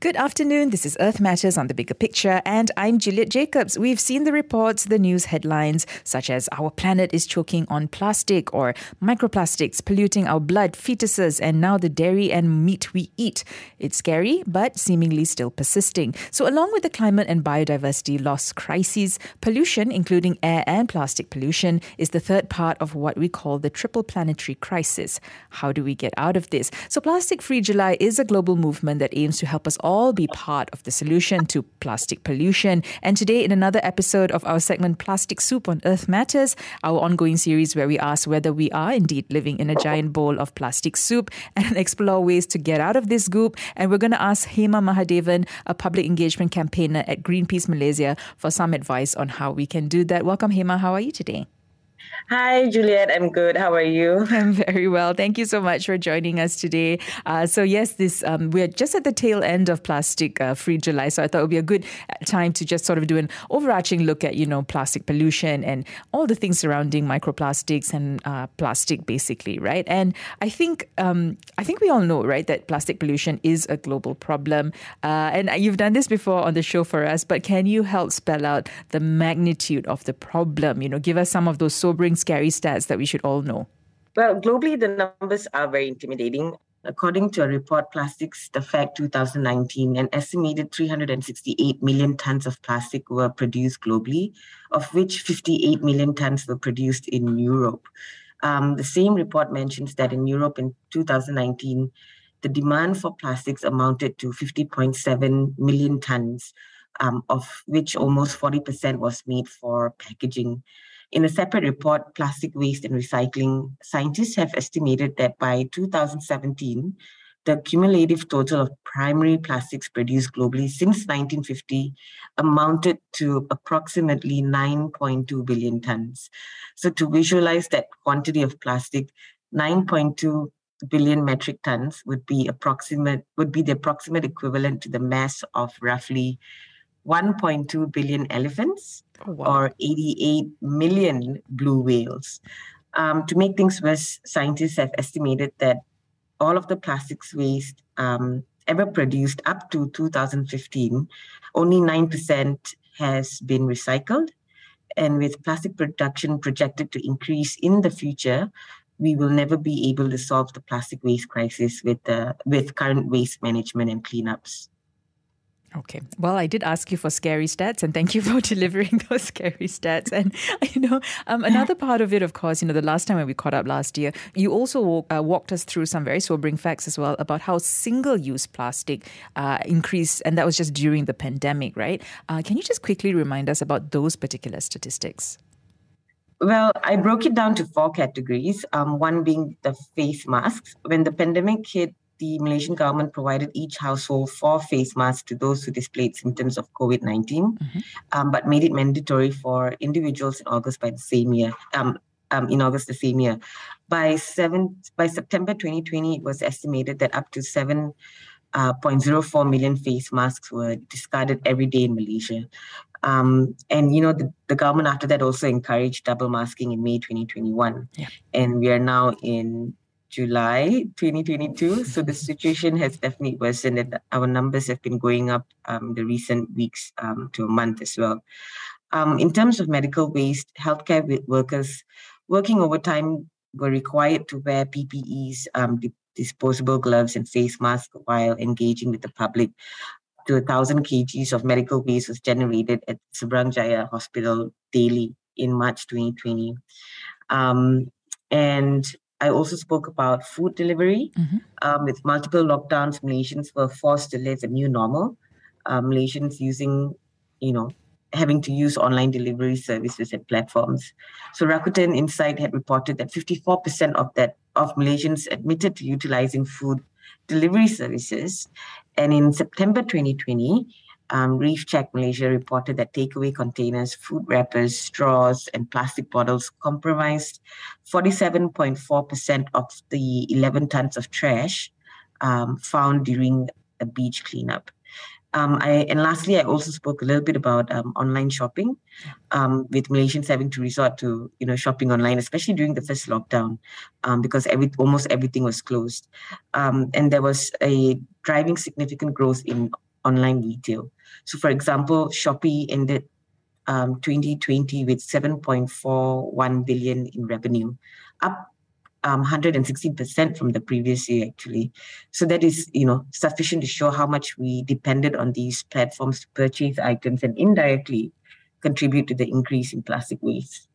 Good afternoon. This is Earth Matters on the Bigger Picture, and I'm Juliet Jacobs. We've seen the reports, the news headlines, such as our planet is choking on plastic or microplastics polluting our blood, fetuses, and now the dairy and meat we eat. It's scary, but seemingly still persisting. So, along with the climate and biodiversity loss crises, pollution, including air and plastic pollution, is the third part of what we call the triple planetary crisis. How do we get out of this? So, Plastic Free July is a global movement that aims to help us all all be part of the solution to plastic pollution. And today, in another episode of our segment Plastic Soup on Earth Matters, our ongoing series where we ask whether we are indeed living in a giant bowl of plastic soup and explore ways to get out of this goop. And we're going to ask Hema Mahadevan, a public engagement campaigner at Greenpeace Malaysia, for some advice on how we can do that. Welcome, Hema. How are you today? Hi, Juliet. I'm good. How are you? I'm very well. Thank you so much for joining us today. Uh, so, yes, this um, we're just at the tail end of Plastic uh, Free July, so I thought it would be a good time to just sort of do an overarching look at you know plastic pollution and all the things surrounding microplastics and uh, plastic, basically, right? And I think um, I think we all know, right, that plastic pollution is a global problem, uh, and you've done this before on the show for us. But can you help spell out the magnitude of the problem? You know, give us some of those sobering scary stats that we should all know? Well, globally, the numbers are very intimidating. According to a report, Plastics the Fact 2019, an estimated 368 million tons of plastic were produced globally, of which 58 million tons were produced in Europe. Um, the same report mentions that in Europe in 2019, the demand for plastics amounted to 50.7 million tons, um, of which almost 40% was made for packaging. In a separate report, Plastic Waste and Recycling, scientists have estimated that by 2017, the cumulative total of primary plastics produced globally since 1950 amounted to approximately 9.2 billion tons. So to visualize that quantity of plastic, 9.2 billion metric tons would be approximate would be the approximate equivalent to the mass of roughly 1.2 billion elephants oh, wow. or 88 million blue whales. Um, to make things worse, scientists have estimated that all of the plastics waste um, ever produced up to 2015, only 9% has been recycled. And with plastic production projected to increase in the future, we will never be able to solve the plastic waste crisis with, uh, with current waste management and cleanups. Okay. Well, I did ask you for scary stats, and thank you for delivering those scary stats. And you know, um, another part of it, of course, you know, the last time when we caught up last year, you also uh, walked us through some very sobering facts as well about how single-use plastic uh, increased, and that was just during the pandemic, right? Uh, can you just quickly remind us about those particular statistics? Well, I broke it down to four categories. Um, one being the face masks. When the pandemic hit, the Malaysian government provided each household four face masks to those who displayed symptoms of COVID 19, mm-hmm. um, but made it mandatory for individuals in August by the same year. Um, um, in August the same year. By seven by September 2020, it was estimated that up to seven uh, 0.04 million face masks were discarded every day in Malaysia. Um, and you know the, the government after that also encouraged double masking in May 2021, yeah. and we are now in July 2022. So the situation has definitely worsened and our numbers have been going up um, the recent weeks um, to a month as well. Um, in terms of medical waste, healthcare workers working overtime were required to wear PPEs, um, disposable gloves and face masks while engaging with the public. To a thousand kgs of medical waste was generated at Seberang Jaya Hospital daily in March 2020. Um, and I also spoke about food delivery. Mm-hmm. Um, with multiple lockdowns, Malaysians were forced to live a new normal. Uh, Malaysians using, you know, having to use online delivery services and platforms. So Rakuten Insight had reported that 54% of that of Malaysians admitted to utilizing food delivery services. And in September 2020, um, Reef Check Malaysia reported that takeaway containers, food wrappers, straws, and plastic bottles comprised 47.4% of the 11 tons of trash um, found during a beach cleanup. Um, I, and lastly, I also spoke a little bit about um, online shopping, um, with Malaysians having to resort to you know shopping online, especially during the first lockdown, um, because every almost everything was closed, um, and there was a driving significant growth in online retail. So, for example, Shopee ended 2020 um, with 7.41 billion in revenue, up um, 116% from the previous year actually so that is you know sufficient to show how much we depended on these platforms to purchase items and indirectly contribute to the increase in plastic waste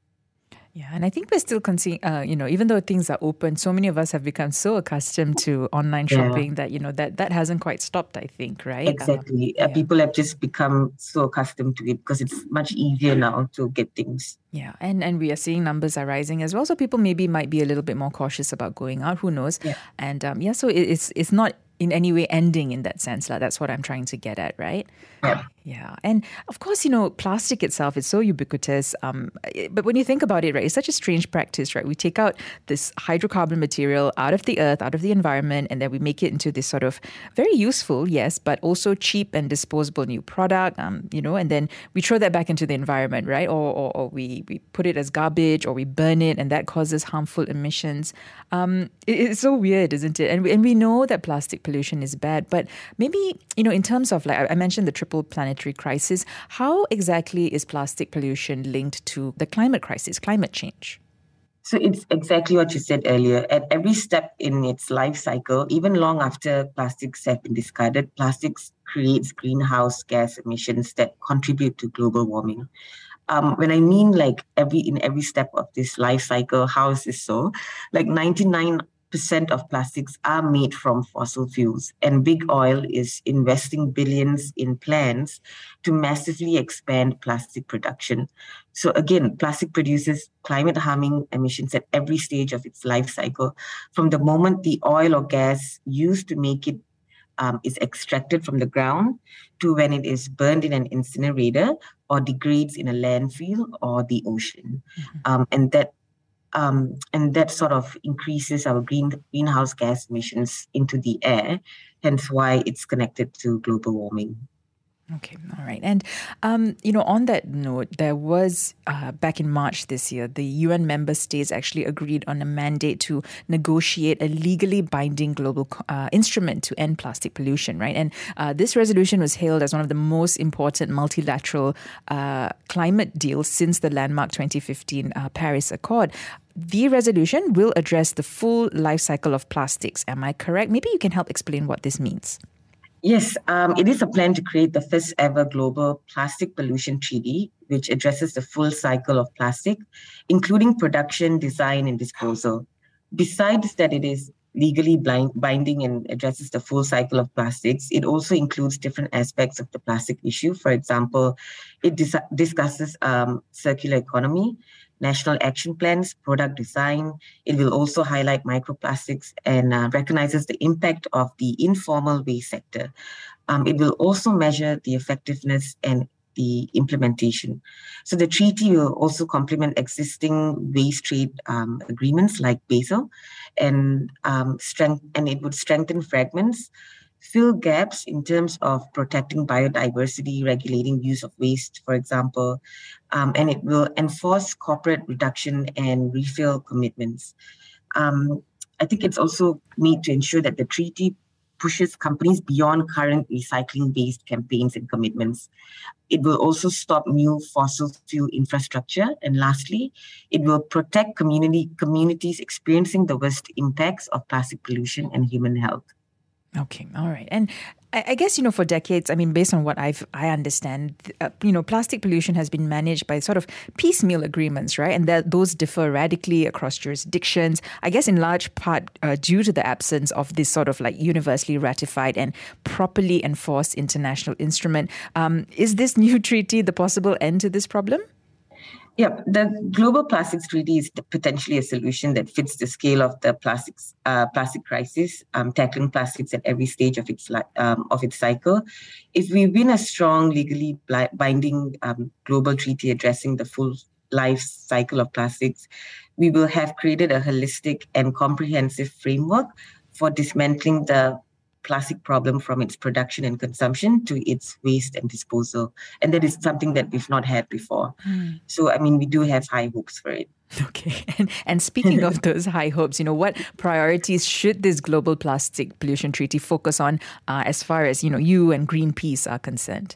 yeah, and I think we're still continuing. Uh, you know, even though things are open, so many of us have become so accustomed to online shopping yeah. that you know that that hasn't quite stopped. I think, right? Exactly. Uh, yeah. People have just become so accustomed to it because it's much easier now to get things. Yeah, and and we are seeing numbers are rising as well. So people maybe might be a little bit more cautious about going out. Who knows? Yeah. And um, yeah, so it, it's it's not in any way ending in that sense. Like, that's what I'm trying to get at, right? Yeah. Yeah. And of course, you know, plastic itself is so ubiquitous. Um, but when you think about it, right, it's such a strange practice, right? We take out this hydrocarbon material out of the earth, out of the environment, and then we make it into this sort of very useful, yes, but also cheap and disposable new product, um, you know, and then we throw that back into the environment, right? Or, or, or we, we put it as garbage or we burn it and that causes harmful emissions. Um, it, it's so weird, isn't it? And we, and we know that plastic pollution is bad, but maybe, you know, in terms of like, I mentioned the triple planetary crisis, how exactly is plastic pollution linked to the climate crisis, climate change? So it's exactly what you said earlier. At every step in its life cycle, even long after plastics have been discarded, plastics creates greenhouse gas emissions that contribute to global warming. Um, when I mean like every in every step of this life cycle, how is this so? Like 99 percent of plastics are made from fossil fuels, and big oil is investing billions in plans to massively expand plastic production. So again, plastic produces climate harming emissions at every stage of its life cycle, from the moment the oil or gas used to make it um, is extracted from the ground to when it is burned in an incinerator or degrades in a landfill or the ocean. Mm-hmm. Um, and that um, and that sort of increases our green greenhouse gas emissions into the air, hence why it's connected to global warming. Okay, all right. And, um, you know, on that note, there was uh, back in March this year, the UN member states actually agreed on a mandate to negotiate a legally binding global uh, instrument to end plastic pollution, right? And uh, this resolution was hailed as one of the most important multilateral uh, climate deals since the landmark 2015 uh, Paris Accord. The resolution will address the full life cycle of plastics. Am I correct? Maybe you can help explain what this means. Yes, um, it is a plan to create the first ever global plastic pollution treaty, which addresses the full cycle of plastic, including production, design, and disposal. Besides that, it is legally blind, binding and addresses the full cycle of plastics. It also includes different aspects of the plastic issue. For example, it dis- discusses um, circular economy, national action plans, product design. It will also highlight microplastics and uh, recognizes the impact of the informal waste sector. Um, it will also measure the effectiveness and the implementation. So the treaty will also complement existing waste trade um, agreements like Basel, and um, strength and it would strengthen fragments fill gaps in terms of protecting biodiversity, regulating use of waste, for example, um, and it will enforce corporate reduction and refill commitments. Um, I think it's also need to ensure that the treaty pushes companies beyond current recycling-based campaigns and commitments. It will also stop new fossil fuel infrastructure. And lastly, it will protect community communities experiencing the worst impacts of plastic pollution and human health. Okay, all right. And I, guess you know for decades, I mean, based on what I've I understand, uh, you know, plastic pollution has been managed by sort of piecemeal agreements, right? And that those differ radically across jurisdictions. I guess in large part uh, due to the absence of this sort of like universally ratified and properly enforced international instrument. Um, is this new treaty the possible end to this problem? Yeah, the Global Plastics Treaty is potentially a solution that fits the scale of the plastics uh, plastic crisis, um, tackling plastics at every stage of its um, of its cycle. If we win a strong, legally binding um, global treaty addressing the full life cycle of plastics, we will have created a holistic and comprehensive framework for dismantling the plastic problem from its production and consumption to its waste and disposal. And that is something that we've not had before. Mm. So, I mean, we do have high hopes for it. Okay. And, and speaking of those high hopes, you know, what priorities should this global plastic pollution treaty focus on uh, as far as, you know, you and Greenpeace are concerned?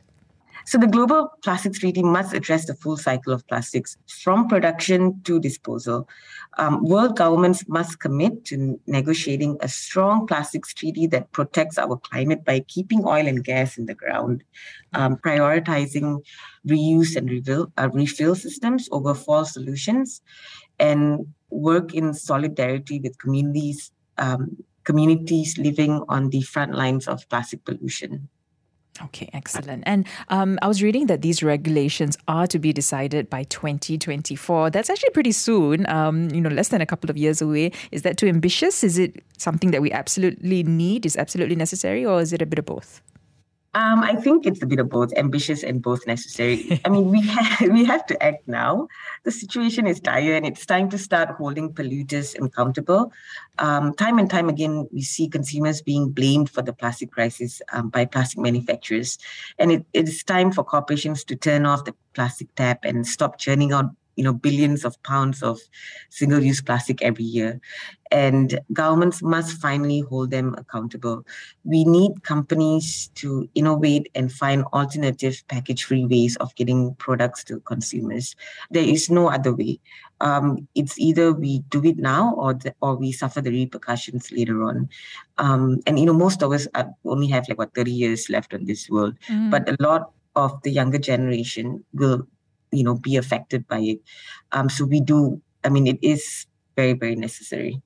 So the Global Plastics Treaty must address the full cycle of plastics from production to disposal. Um, world governments must commit to negotiating a strong plastics treaty that protects our climate by keeping oil and gas in the ground, um, prioritizing reuse and refill, uh, refill systems over false solutions, and work in solidarity with communities um, communities living on the front lines of plastic pollution. Okay, excellent. And um, I was reading that these regulations are to be decided by 2024. That's actually pretty soon, um, you know, less than a couple of years away. Is that too ambitious? Is it something that we absolutely need, is absolutely necessary, or is it a bit of both? Um, I think it's a bit of both, ambitious and both necessary. I mean, we have we have to act now. The situation is dire, and it's time to start holding polluters accountable. Um, time and time again, we see consumers being blamed for the plastic crisis um, by plastic manufacturers, and it, it is time for corporations to turn off the plastic tap and stop churning out you know billions of pounds of single-use plastic every year. And governments must finally hold them accountable. We need companies to innovate and find alternative package-free ways of getting products to consumers. There is no other way. Um, it's either we do it now or the, or we suffer the repercussions later on. Um, and you know most of us only have like what 30 years left on this world. Mm. but a lot of the younger generation will you know be affected by it. Um so we do i mean it is very very necessary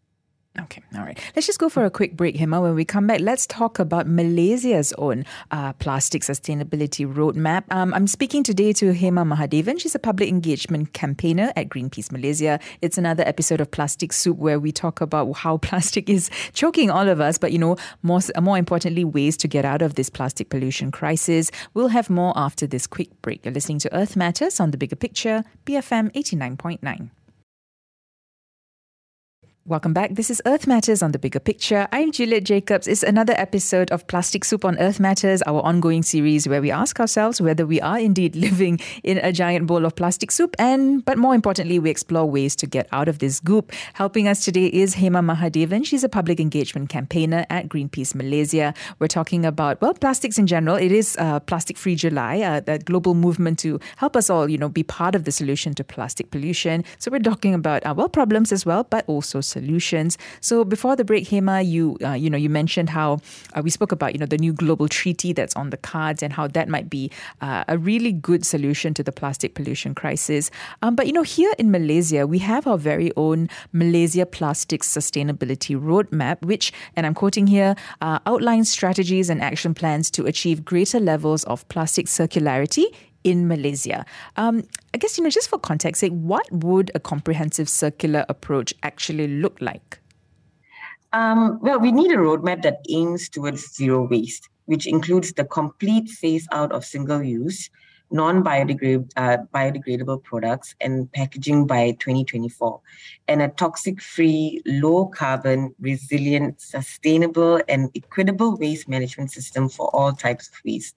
Okay, all right. Let's just go for a quick break, Hema. When we come back, let's talk about Malaysia's own uh, plastic sustainability roadmap. Um, I'm speaking today to Hema Mahadevan. She's a public engagement campaigner at Greenpeace Malaysia. It's another episode of Plastic Soup where we talk about how plastic is choking all of us, but you know, more more importantly, ways to get out of this plastic pollution crisis. We'll have more after this quick break. You're listening to Earth Matters on the Bigger Picture, BFM 89.9. Welcome back. This is Earth Matters on the Bigger Picture. I'm Juliet Jacobs. It's another episode of Plastic Soup on Earth Matters, our ongoing series where we ask ourselves whether we are indeed living in a giant bowl of plastic soup and but more importantly, we explore ways to get out of this goop. Helping us today is Hema Mahadevan. She's a public engagement campaigner at Greenpeace Malaysia. We're talking about well, plastics in general. It is uh, Plastic Free July, uh, the global movement to help us all, you know, be part of the solution to plastic pollution. So we're talking about uh, well problems as well, but also solutions. So before the break, Hema, you uh, you know you mentioned how uh, we spoke about you know the new global treaty that's on the cards and how that might be uh, a really good solution to the plastic pollution crisis. Um, but you know here in Malaysia, we have our very own Malaysia Plastics Sustainability Roadmap, which and I'm quoting here uh, outlines strategies and action plans to achieve greater levels of plastic circularity in Malaysia. Um, I guess, you know, just for context what would a comprehensive circular approach actually look like? Um, well, we need a roadmap that aims towards zero waste, which includes the complete phase out of single use non-biodegradable uh, biodegradable products and packaging by 2024 and a toxic-free low-carbon resilient sustainable and equitable waste management system for all types of waste.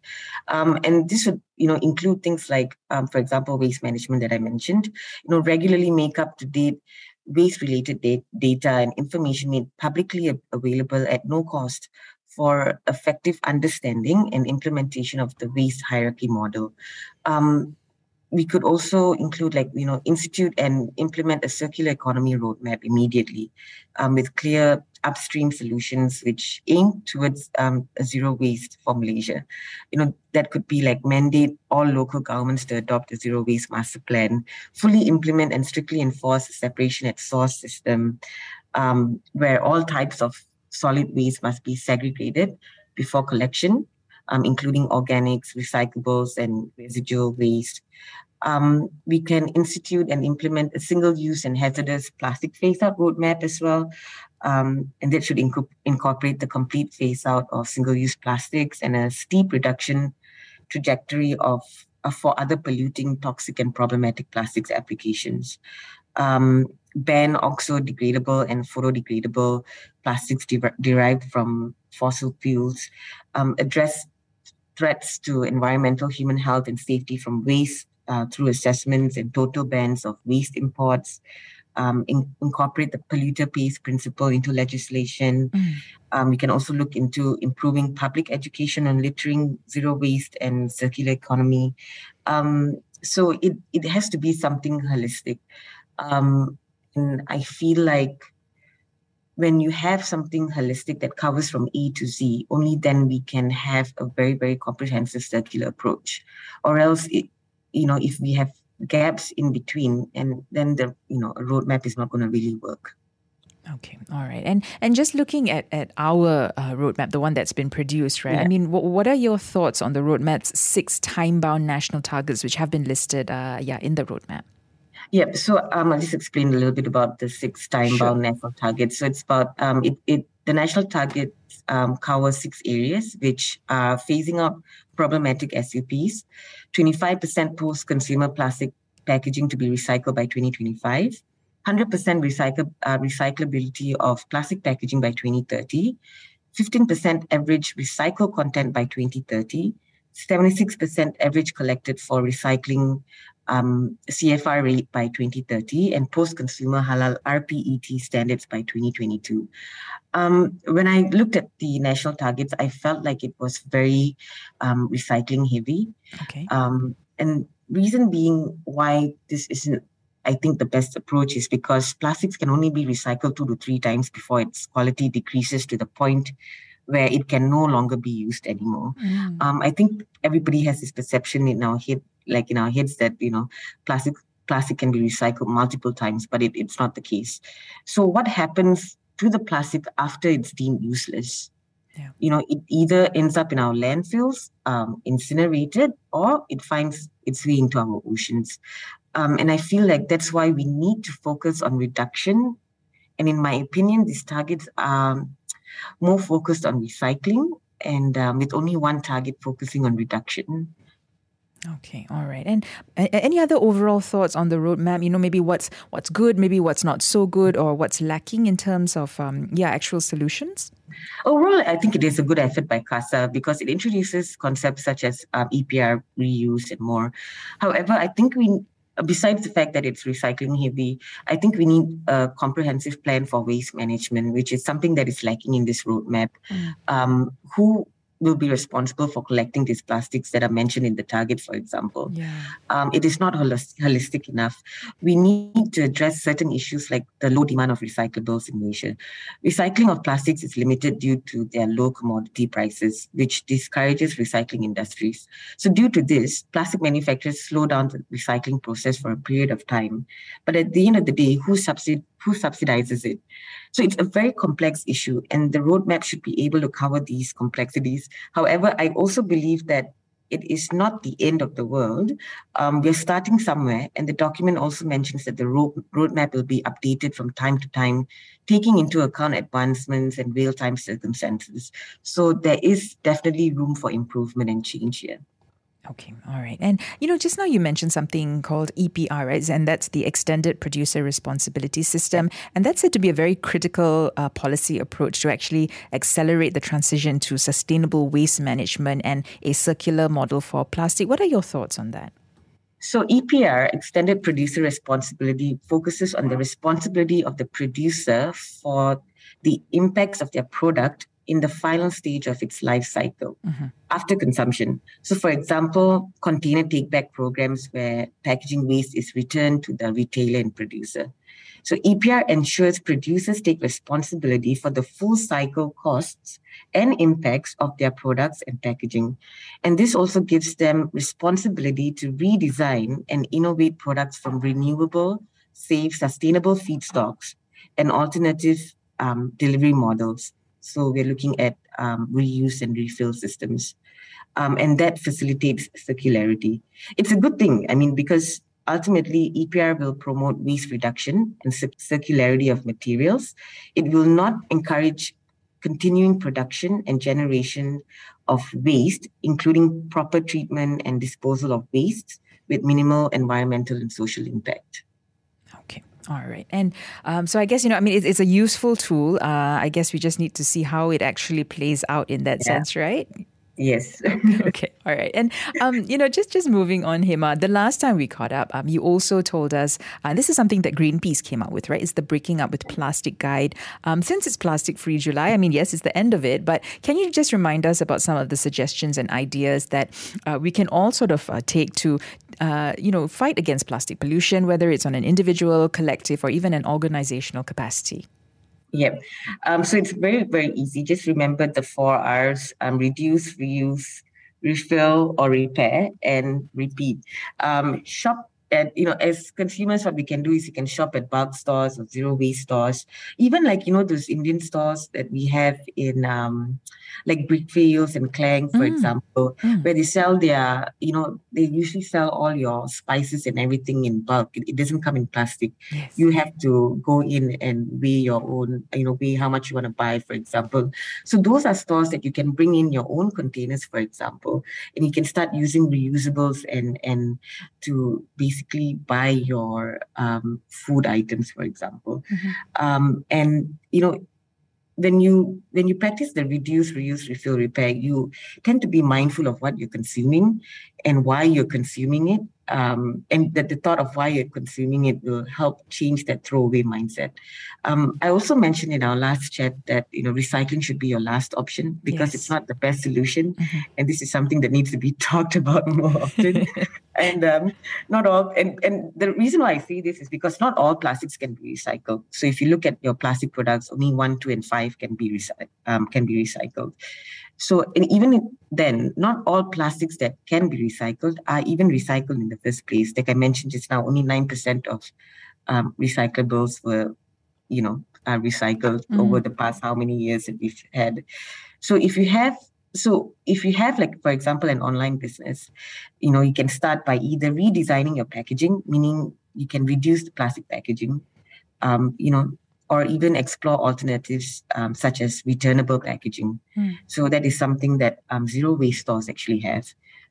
Um, and this would you know include things like um, for example waste management that i mentioned. You know regularly make up to date waste related data and information made publicly available at no cost for effective understanding and implementation of the waste hierarchy model. Um, we could also include like you know institute and implement a circular economy roadmap immediately um, with clear upstream solutions which aim towards um, zero waste for malaysia you know that could be like mandate all local governments to adopt a zero waste master plan fully implement and strictly enforce a separation at source system um, where all types of solid waste must be segregated before collection, um, including organics, recyclables, and residual waste. Um, we can institute and implement a single-use and hazardous plastic phase-out roadmap as well, um, and that should inc- incorporate the complete phase-out of single-use plastics and a steep reduction trajectory of uh, for other polluting, toxic, and problematic plastics applications. Um, ban oxo-degradable and photodegradable plastics de- derived from fossil fuels, um, address threats to environmental, human health, and safety from waste uh, through assessments and total bans of waste imports, um, in, incorporate the polluter pays principle into legislation. Mm. Um, we can also look into improving public education on littering, zero waste, and circular economy. Um, so it, it has to be something holistic. Um, and I feel like when you have something holistic that covers from A to Z, only then we can have a very, very comprehensive circular approach. Or else, it, you know, if we have gaps in between, and then the you know a roadmap is not going to really work. Okay, all right, and and just looking at at our uh, roadmap, the one that's been produced, right? Yeah. I mean, what, what are your thoughts on the roadmap's six time bound national targets, which have been listed, uh, yeah, in the roadmap? Yeah, so um, I'll just explain a little bit about the six time bound sure. national targets. So it's about um, it, it the national targets um, cover six areas, which are phasing out problematic SUPs, 25% post consumer plastic packaging to be recycled by 2025, 100% recycle, uh, recyclability of plastic packaging by 2030, 15% average recycled content by 2030, 76% average collected for recycling um, CFR rate by 2030 and post-consumer halal RPET standards by 2022. Um, when I looked at the national targets, I felt like it was very um, recycling heavy. Okay. Um, and reason being why this isn't I think the best approach is because plastics can only be recycled two to three times before its quality decreases to the point where it can no longer be used anymore. Mm. Um, I think everybody has this perception in our head, like in our heads, that you know, plastic plastic can be recycled multiple times, but it, it's not the case. So what happens to the plastic after it's deemed useless? Yeah. You know, it either ends up in our landfills, um, incinerated, or it finds its way into our oceans. Um, and I feel like that's why we need to focus on reduction. And in my opinion, these targets are more focused on recycling and um, with only one target focusing on reduction. Okay, all right. And uh, any other overall thoughts on the roadmap? You know, maybe what's what's good, maybe what's not so good, or what's lacking in terms of um, yeah actual solutions. Overall, I think it is a good effort by KASA because it introduces concepts such as um, EPR reuse and more. However, I think we besides the fact that it's recycling heavy, I think we need a comprehensive plan for waste management, which is something that is lacking in this roadmap. Mm. Um, who will be responsible for collecting these plastics that are mentioned in the target, for example. Yeah. Um, it is not holistic enough. We need to address certain issues like the low demand of recyclables in Malaysia. Recycling of plastics is limited due to their low commodity prices, which discourages recycling industries. So, due to this, plastic manufacturers slow down the recycling process for a period of time. But at the end of the day, who subsidi- who subsidizes it? So it's a very complex issue, and the roadmap should be able to cover these complexities. However, I also believe that it is not the end of the world. Um, we're starting somewhere, and the document also mentions that the road, roadmap will be updated from time to time, taking into account advancements and real time circumstances. So there is definitely room for improvement and change here. Okay, all right. And you know, just now you mentioned something called EPR, right? And that's the Extended Producer Responsibility System. And that's said to be a very critical uh, policy approach to actually accelerate the transition to sustainable waste management and a circular model for plastic. What are your thoughts on that? So, EPR, Extended Producer Responsibility, focuses on the responsibility of the producer for the impacts of their product in the final stage of its life cycle mm-hmm. after consumption. So, for example, container take back programs where packaging waste is returned to the retailer and producer. So, EPR ensures producers take responsibility for the full cycle costs and impacts of their products and packaging. And this also gives them responsibility to redesign and innovate products from renewable, safe, sustainable feedstocks and alternative um, delivery models so we're looking at um, reuse and refill systems. Um, and that facilitates circularity. It's a good thing, I mean, because ultimately EPR will promote waste reduction and circularity of materials. It will not encourage continuing production and generation of waste, including proper treatment and disposal of waste with minimal environmental and social impact. All right. And um, so I guess, you know, I mean, it's, it's a useful tool. Uh, I guess we just need to see how it actually plays out in that yeah. sense, right? Yes. okay. All right. And um, you know, just just moving on, Hema. The last time we caught up, um, you also told us, and uh, this is something that Greenpeace came up with, right? It's the breaking up with plastic guide. Um, since it's Plastic Free July, I mean, yes, it's the end of it, but can you just remind us about some of the suggestions and ideas that uh, we can all sort of uh, take to, uh, you know, fight against plastic pollution, whether it's on an individual, collective, or even an organizational capacity? Yep. Um, so it's very, very easy. Just remember the four R's um, reduce, reuse, refill or repair, and repeat. Um, shop and you know as consumers what we can do is you can shop at bulk stores or zero waste stores even like you know those indian stores that we have in um like brickfields and klang for mm. example mm. where they sell their you know they usually sell all your spices and everything in bulk it, it doesn't come in plastic yes. you have to go in and weigh your own you know weigh how much you want to buy for example so those are stores that you can bring in your own containers for example and you can start using reusables and and to basically basically buy your um, food items, for example. Mm-hmm. Um, and you know, when you when you practice the reduce, reuse, refill, repair, you tend to be mindful of what you're consuming and why you're consuming it, um, and that the thought of why you're consuming it will help change that throwaway mindset. Um, I also mentioned in our last chat that you know recycling should be your last option because yes. it's not the best solution, mm-hmm. and this is something that needs to be talked about more often. and um, not all, and and the reason why I say this is because not all plastics can be recycled. So if you look at your plastic products, only one, two, and five can be recy- um, can be recycled. So, and even then, not all plastics that can be recycled are even recycled in the first place. Like I mentioned just now, only 9% of um, recyclables were, you know, are recycled mm. over the past how many years that we've had. So if you have so if you have like for example an online business you know you can start by either redesigning your packaging meaning you can reduce the plastic packaging um, you know or even explore alternatives um, such as returnable packaging. Mm. So that is something that um, zero waste stores actually have,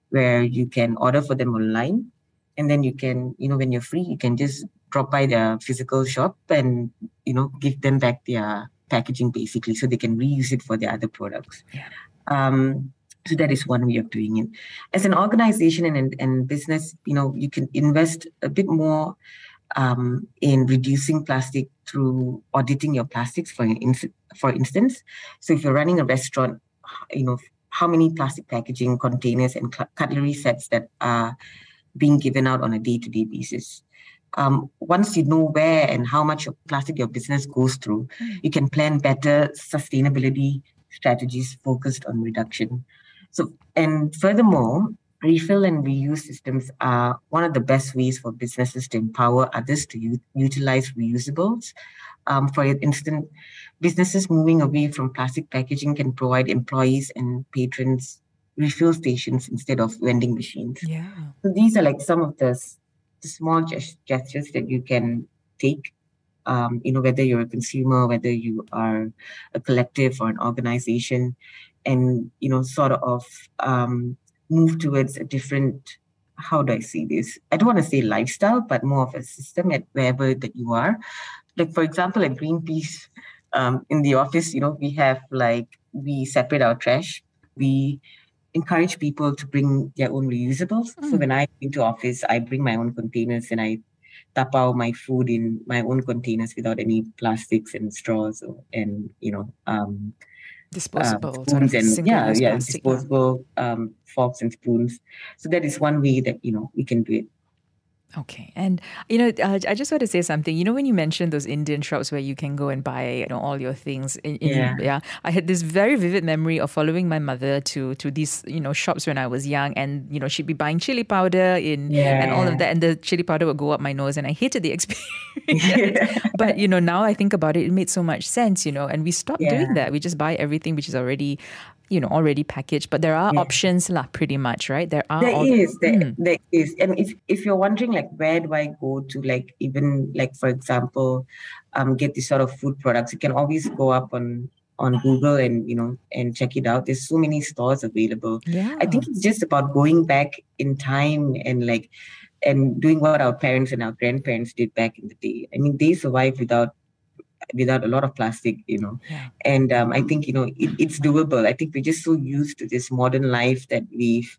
where you can order for them online, and then you can, you know, when you're free, you can just drop by their physical shop and you know give them back their packaging basically, so they can reuse it for their other products. Yeah. Um, so that is one way of doing it. As an organization and, and business, you know, you can invest a bit more um, in reducing plastic through auditing your plastics, for in, for instance. So if you're running a restaurant, you know how many plastic packaging containers and cutlery sets that are being given out on a day-to-day basis. Um, once you know where and how much of plastic your business goes through, mm. you can plan better sustainability strategies focused on reduction. So, and furthermore, refill and reuse systems are one of the best ways for businesses to empower others to u- utilize reusables. Um, for instance, businesses moving away from plastic packaging can provide employees and patrons refill stations instead of vending machines. Yeah. So these are like some of the, the small gestures that you can take. Um, you know, whether you're a consumer, whether you are a collective or an organization, and you know, sort of um, move towards a different how do I see this? I don't want to say lifestyle, but more of a system at wherever that you are. Like for example, at Greenpeace, um, in the office, you know, we have like we separate our trash. We encourage people to bring their own reusables. Mm. So when I into office, I bring my own containers and I tap out my food in my own containers without any plastics and straws or, and you know um, disposable uh, spoons and yeah yeah disposable um, forks and spoons. So that is one way that you know we can do it Okay, and you know, uh, I just want to say something. You know, when you mentioned those Indian shops where you can go and buy, you know, all your things. In, in, yeah. yeah, I had this very vivid memory of following my mother to to these, you know, shops when I was young, and you know, she'd be buying chili powder in yeah. and all of that, and the chili powder would go up my nose, and I hated the experience. yeah. But you know, now I think about it, it made so much sense, you know, and we stopped doing that. We just buy everything which is already you know already packaged but there are yeah. options lah pretty much right there are there is there, mm. there is and if if you're wondering like where do i go to like even like for example um get this sort of food products you can always go up on on google and you know and check it out there's so many stores available yeah i think it's just about going back in time and like and doing what our parents and our grandparents did back in the day. I mean, they survived without without a lot of plastic, you know. Yeah. And um, I think you know it, it's doable. I think we're just so used to this modern life that we've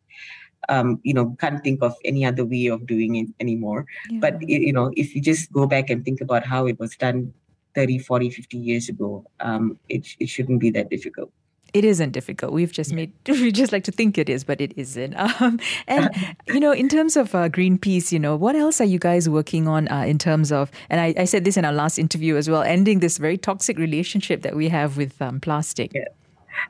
um, you know can't think of any other way of doing it anymore yeah. but you know if you just go back and think about how it was done 30 40 50 years ago um, it, it shouldn't be that difficult it isn't difficult. We've just made we just like to think it is, but it isn't. Um, and you know, in terms of uh, Greenpeace, you know, what else are you guys working on uh, in terms of? And I, I, said this in our last interview as well, ending this very toxic relationship that we have with um, plastic. Yeah.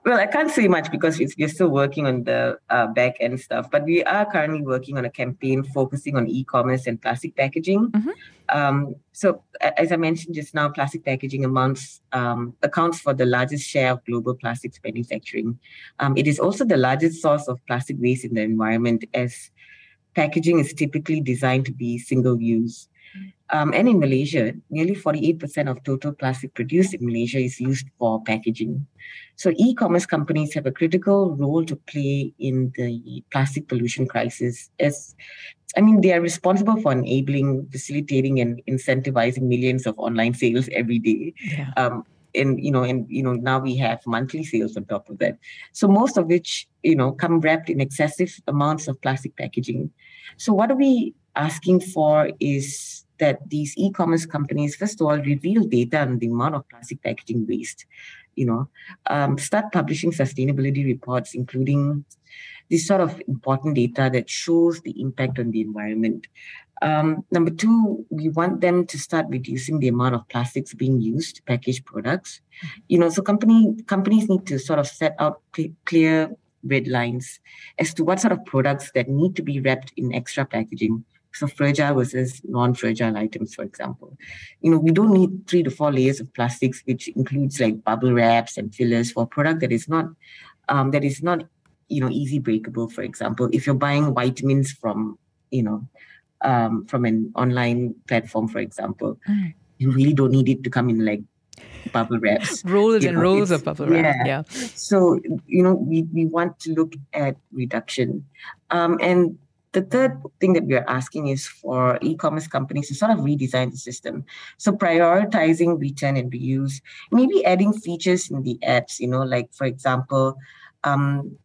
Well, I can't say much because we're still working on the uh, back end stuff, but we are currently working on a campaign focusing on e-commerce and plastic packaging. Mm-hmm. Um, so, as I mentioned just now, plastic packaging amounts um, accounts for the largest share of global plastics manufacturing. Um, it is also the largest source of plastic waste in the environment, as packaging is typically designed to be single use. Um, and in Malaysia, nearly 48% of total plastic produced in Malaysia is used for packaging. So e-commerce companies have a critical role to play in the plastic pollution crisis. As I mean, they are responsible for enabling, facilitating, and incentivizing millions of online sales every day. Yeah. Um, and you know, and you know, now we have monthly sales on top of that. So most of which, you know, come wrapped in excessive amounts of plastic packaging. So what are we asking for is that these e-commerce companies, first of all, reveal data on the amount of plastic packaging waste. You know, um, start publishing sustainability reports, including this sort of important data that shows the impact on the environment. Um, number two, we want them to start reducing the amount of plastics being used to package products. You know, so company companies need to sort of set out cl- clear red lines as to what sort of products that need to be wrapped in extra packaging so fragile versus non-fragile items, for example. You know, we don't need three to four layers of plastics, which includes like bubble wraps and fillers for a product that is not um, that is not you know easy breakable. For example, if you're buying vitamins from you know um, from an online platform, for example, mm. you really don't need it to come in like bubble wraps. Rolls and know, rolls of bubble wrap. Yeah. yeah. So, you know, we, we want to look at reduction. Um, and the third thing that we are asking is for e-commerce companies to sort of redesign the system. So prioritizing return and reuse, maybe adding features in the apps, you know, like for example, um,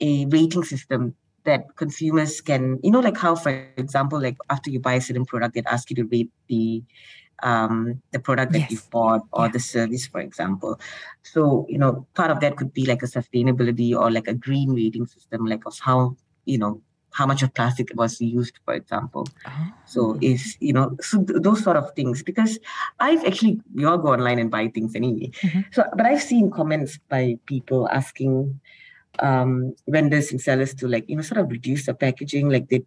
a rating system that consumers can, you know, like how, for example, like after you buy a certain product, they'd ask you to rate the um, the product that yes. you've bought or yeah. the service, for example. So, you know, part of that could be like a sustainability or like a green rating system, like of how, you know, how much of plastic was used, for example. Oh. So if you know, so th- those sort of things, because I've actually we all go online and buy things anyway. Mm-hmm. So, but I've seen comments by people asking um, vendors and sellers to like you know sort of reduce the packaging, like they,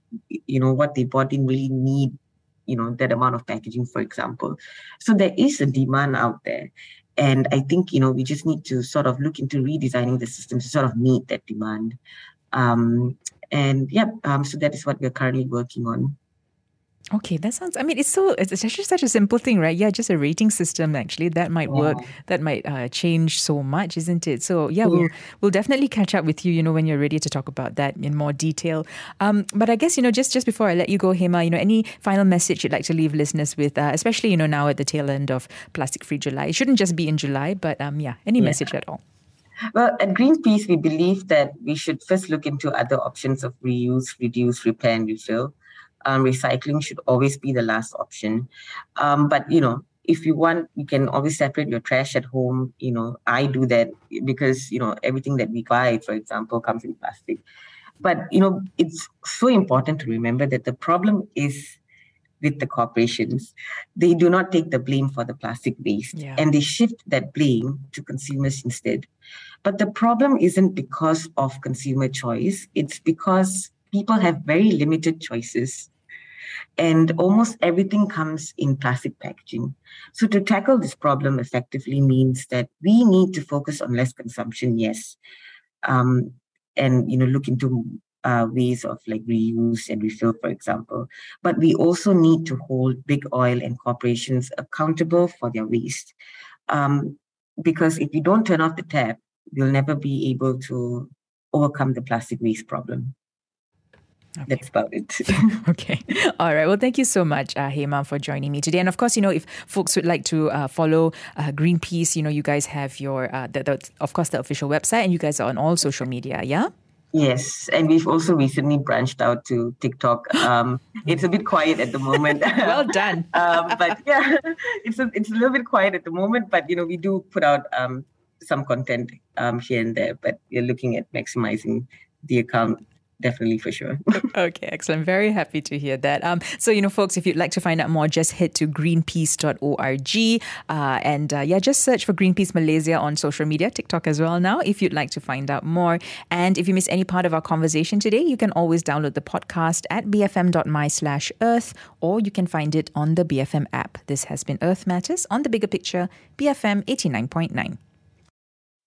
you know, what they bought didn't really need, you know, that amount of packaging, for example. So there is a demand out there. And I think, you know, we just need to sort of look into redesigning the system to sort of meet that demand. Um, and yeah, um, so that is what we're currently working on. Okay, that sounds. I mean, it's so. It's actually such a simple thing, right? Yeah, just a rating system. Actually, that might yeah. work. That might uh, change so much, isn't it? So yeah, yeah, we'll we'll definitely catch up with you. You know, when you're ready to talk about that in more detail. Um, but I guess you know, just just before I let you go, Hema, you know, any final message you'd like to leave listeners with, uh, especially you know now at the tail end of Plastic Free July. It shouldn't just be in July, but um, yeah, any yeah. message at all. Well, at Greenpeace, we believe that we should first look into other options of reuse, reduce, repair, and refill. Um, recycling should always be the last option. Um, but, you know, if you want, you can always separate your trash at home. You know, I do that because, you know, everything that we buy, for example, comes in plastic. But, you know, it's so important to remember that the problem is with the corporations, they do not take the blame for the plastic waste yeah. and they shift that blame to consumers instead. But the problem isn't because of consumer choice, it's because people have very limited choices. And almost everything comes in plastic packaging. So, to tackle this problem effectively means that we need to focus on less consumption, yes, um, and you know look into uh, ways of like reuse and refill, for example. But we also need to hold big oil and corporations accountable for their waste. Um, because if you don't turn off the tap, you'll never be able to overcome the plastic waste problem. Okay. That's about it. okay. All right. Well, thank you so much, uh, Hema, for joining me today. And of course, you know, if folks would like to uh, follow uh, Greenpeace, you know, you guys have your, uh, the, the, of course, the official website, and you guys are on all social media. Yeah. Yes, and we've also recently branched out to TikTok. Um, it's a bit quiet at the moment. well done. um, but yeah, it's a, it's a little bit quiet at the moment. But you know, we do put out um, some content um, here and there. But we're looking at maximizing the account definitely for sure. okay, excellent. Very happy to hear that. Um, so, you know, folks, if you'd like to find out more, just head to greenpeace.org uh, and uh, yeah, just search for Greenpeace Malaysia on social media, TikTok as well now, if you'd like to find out more. And if you miss any part of our conversation today, you can always download the podcast at bfm.my slash earth or you can find it on the BFM app. This has been Earth Matters on the bigger picture, BFM 89.9.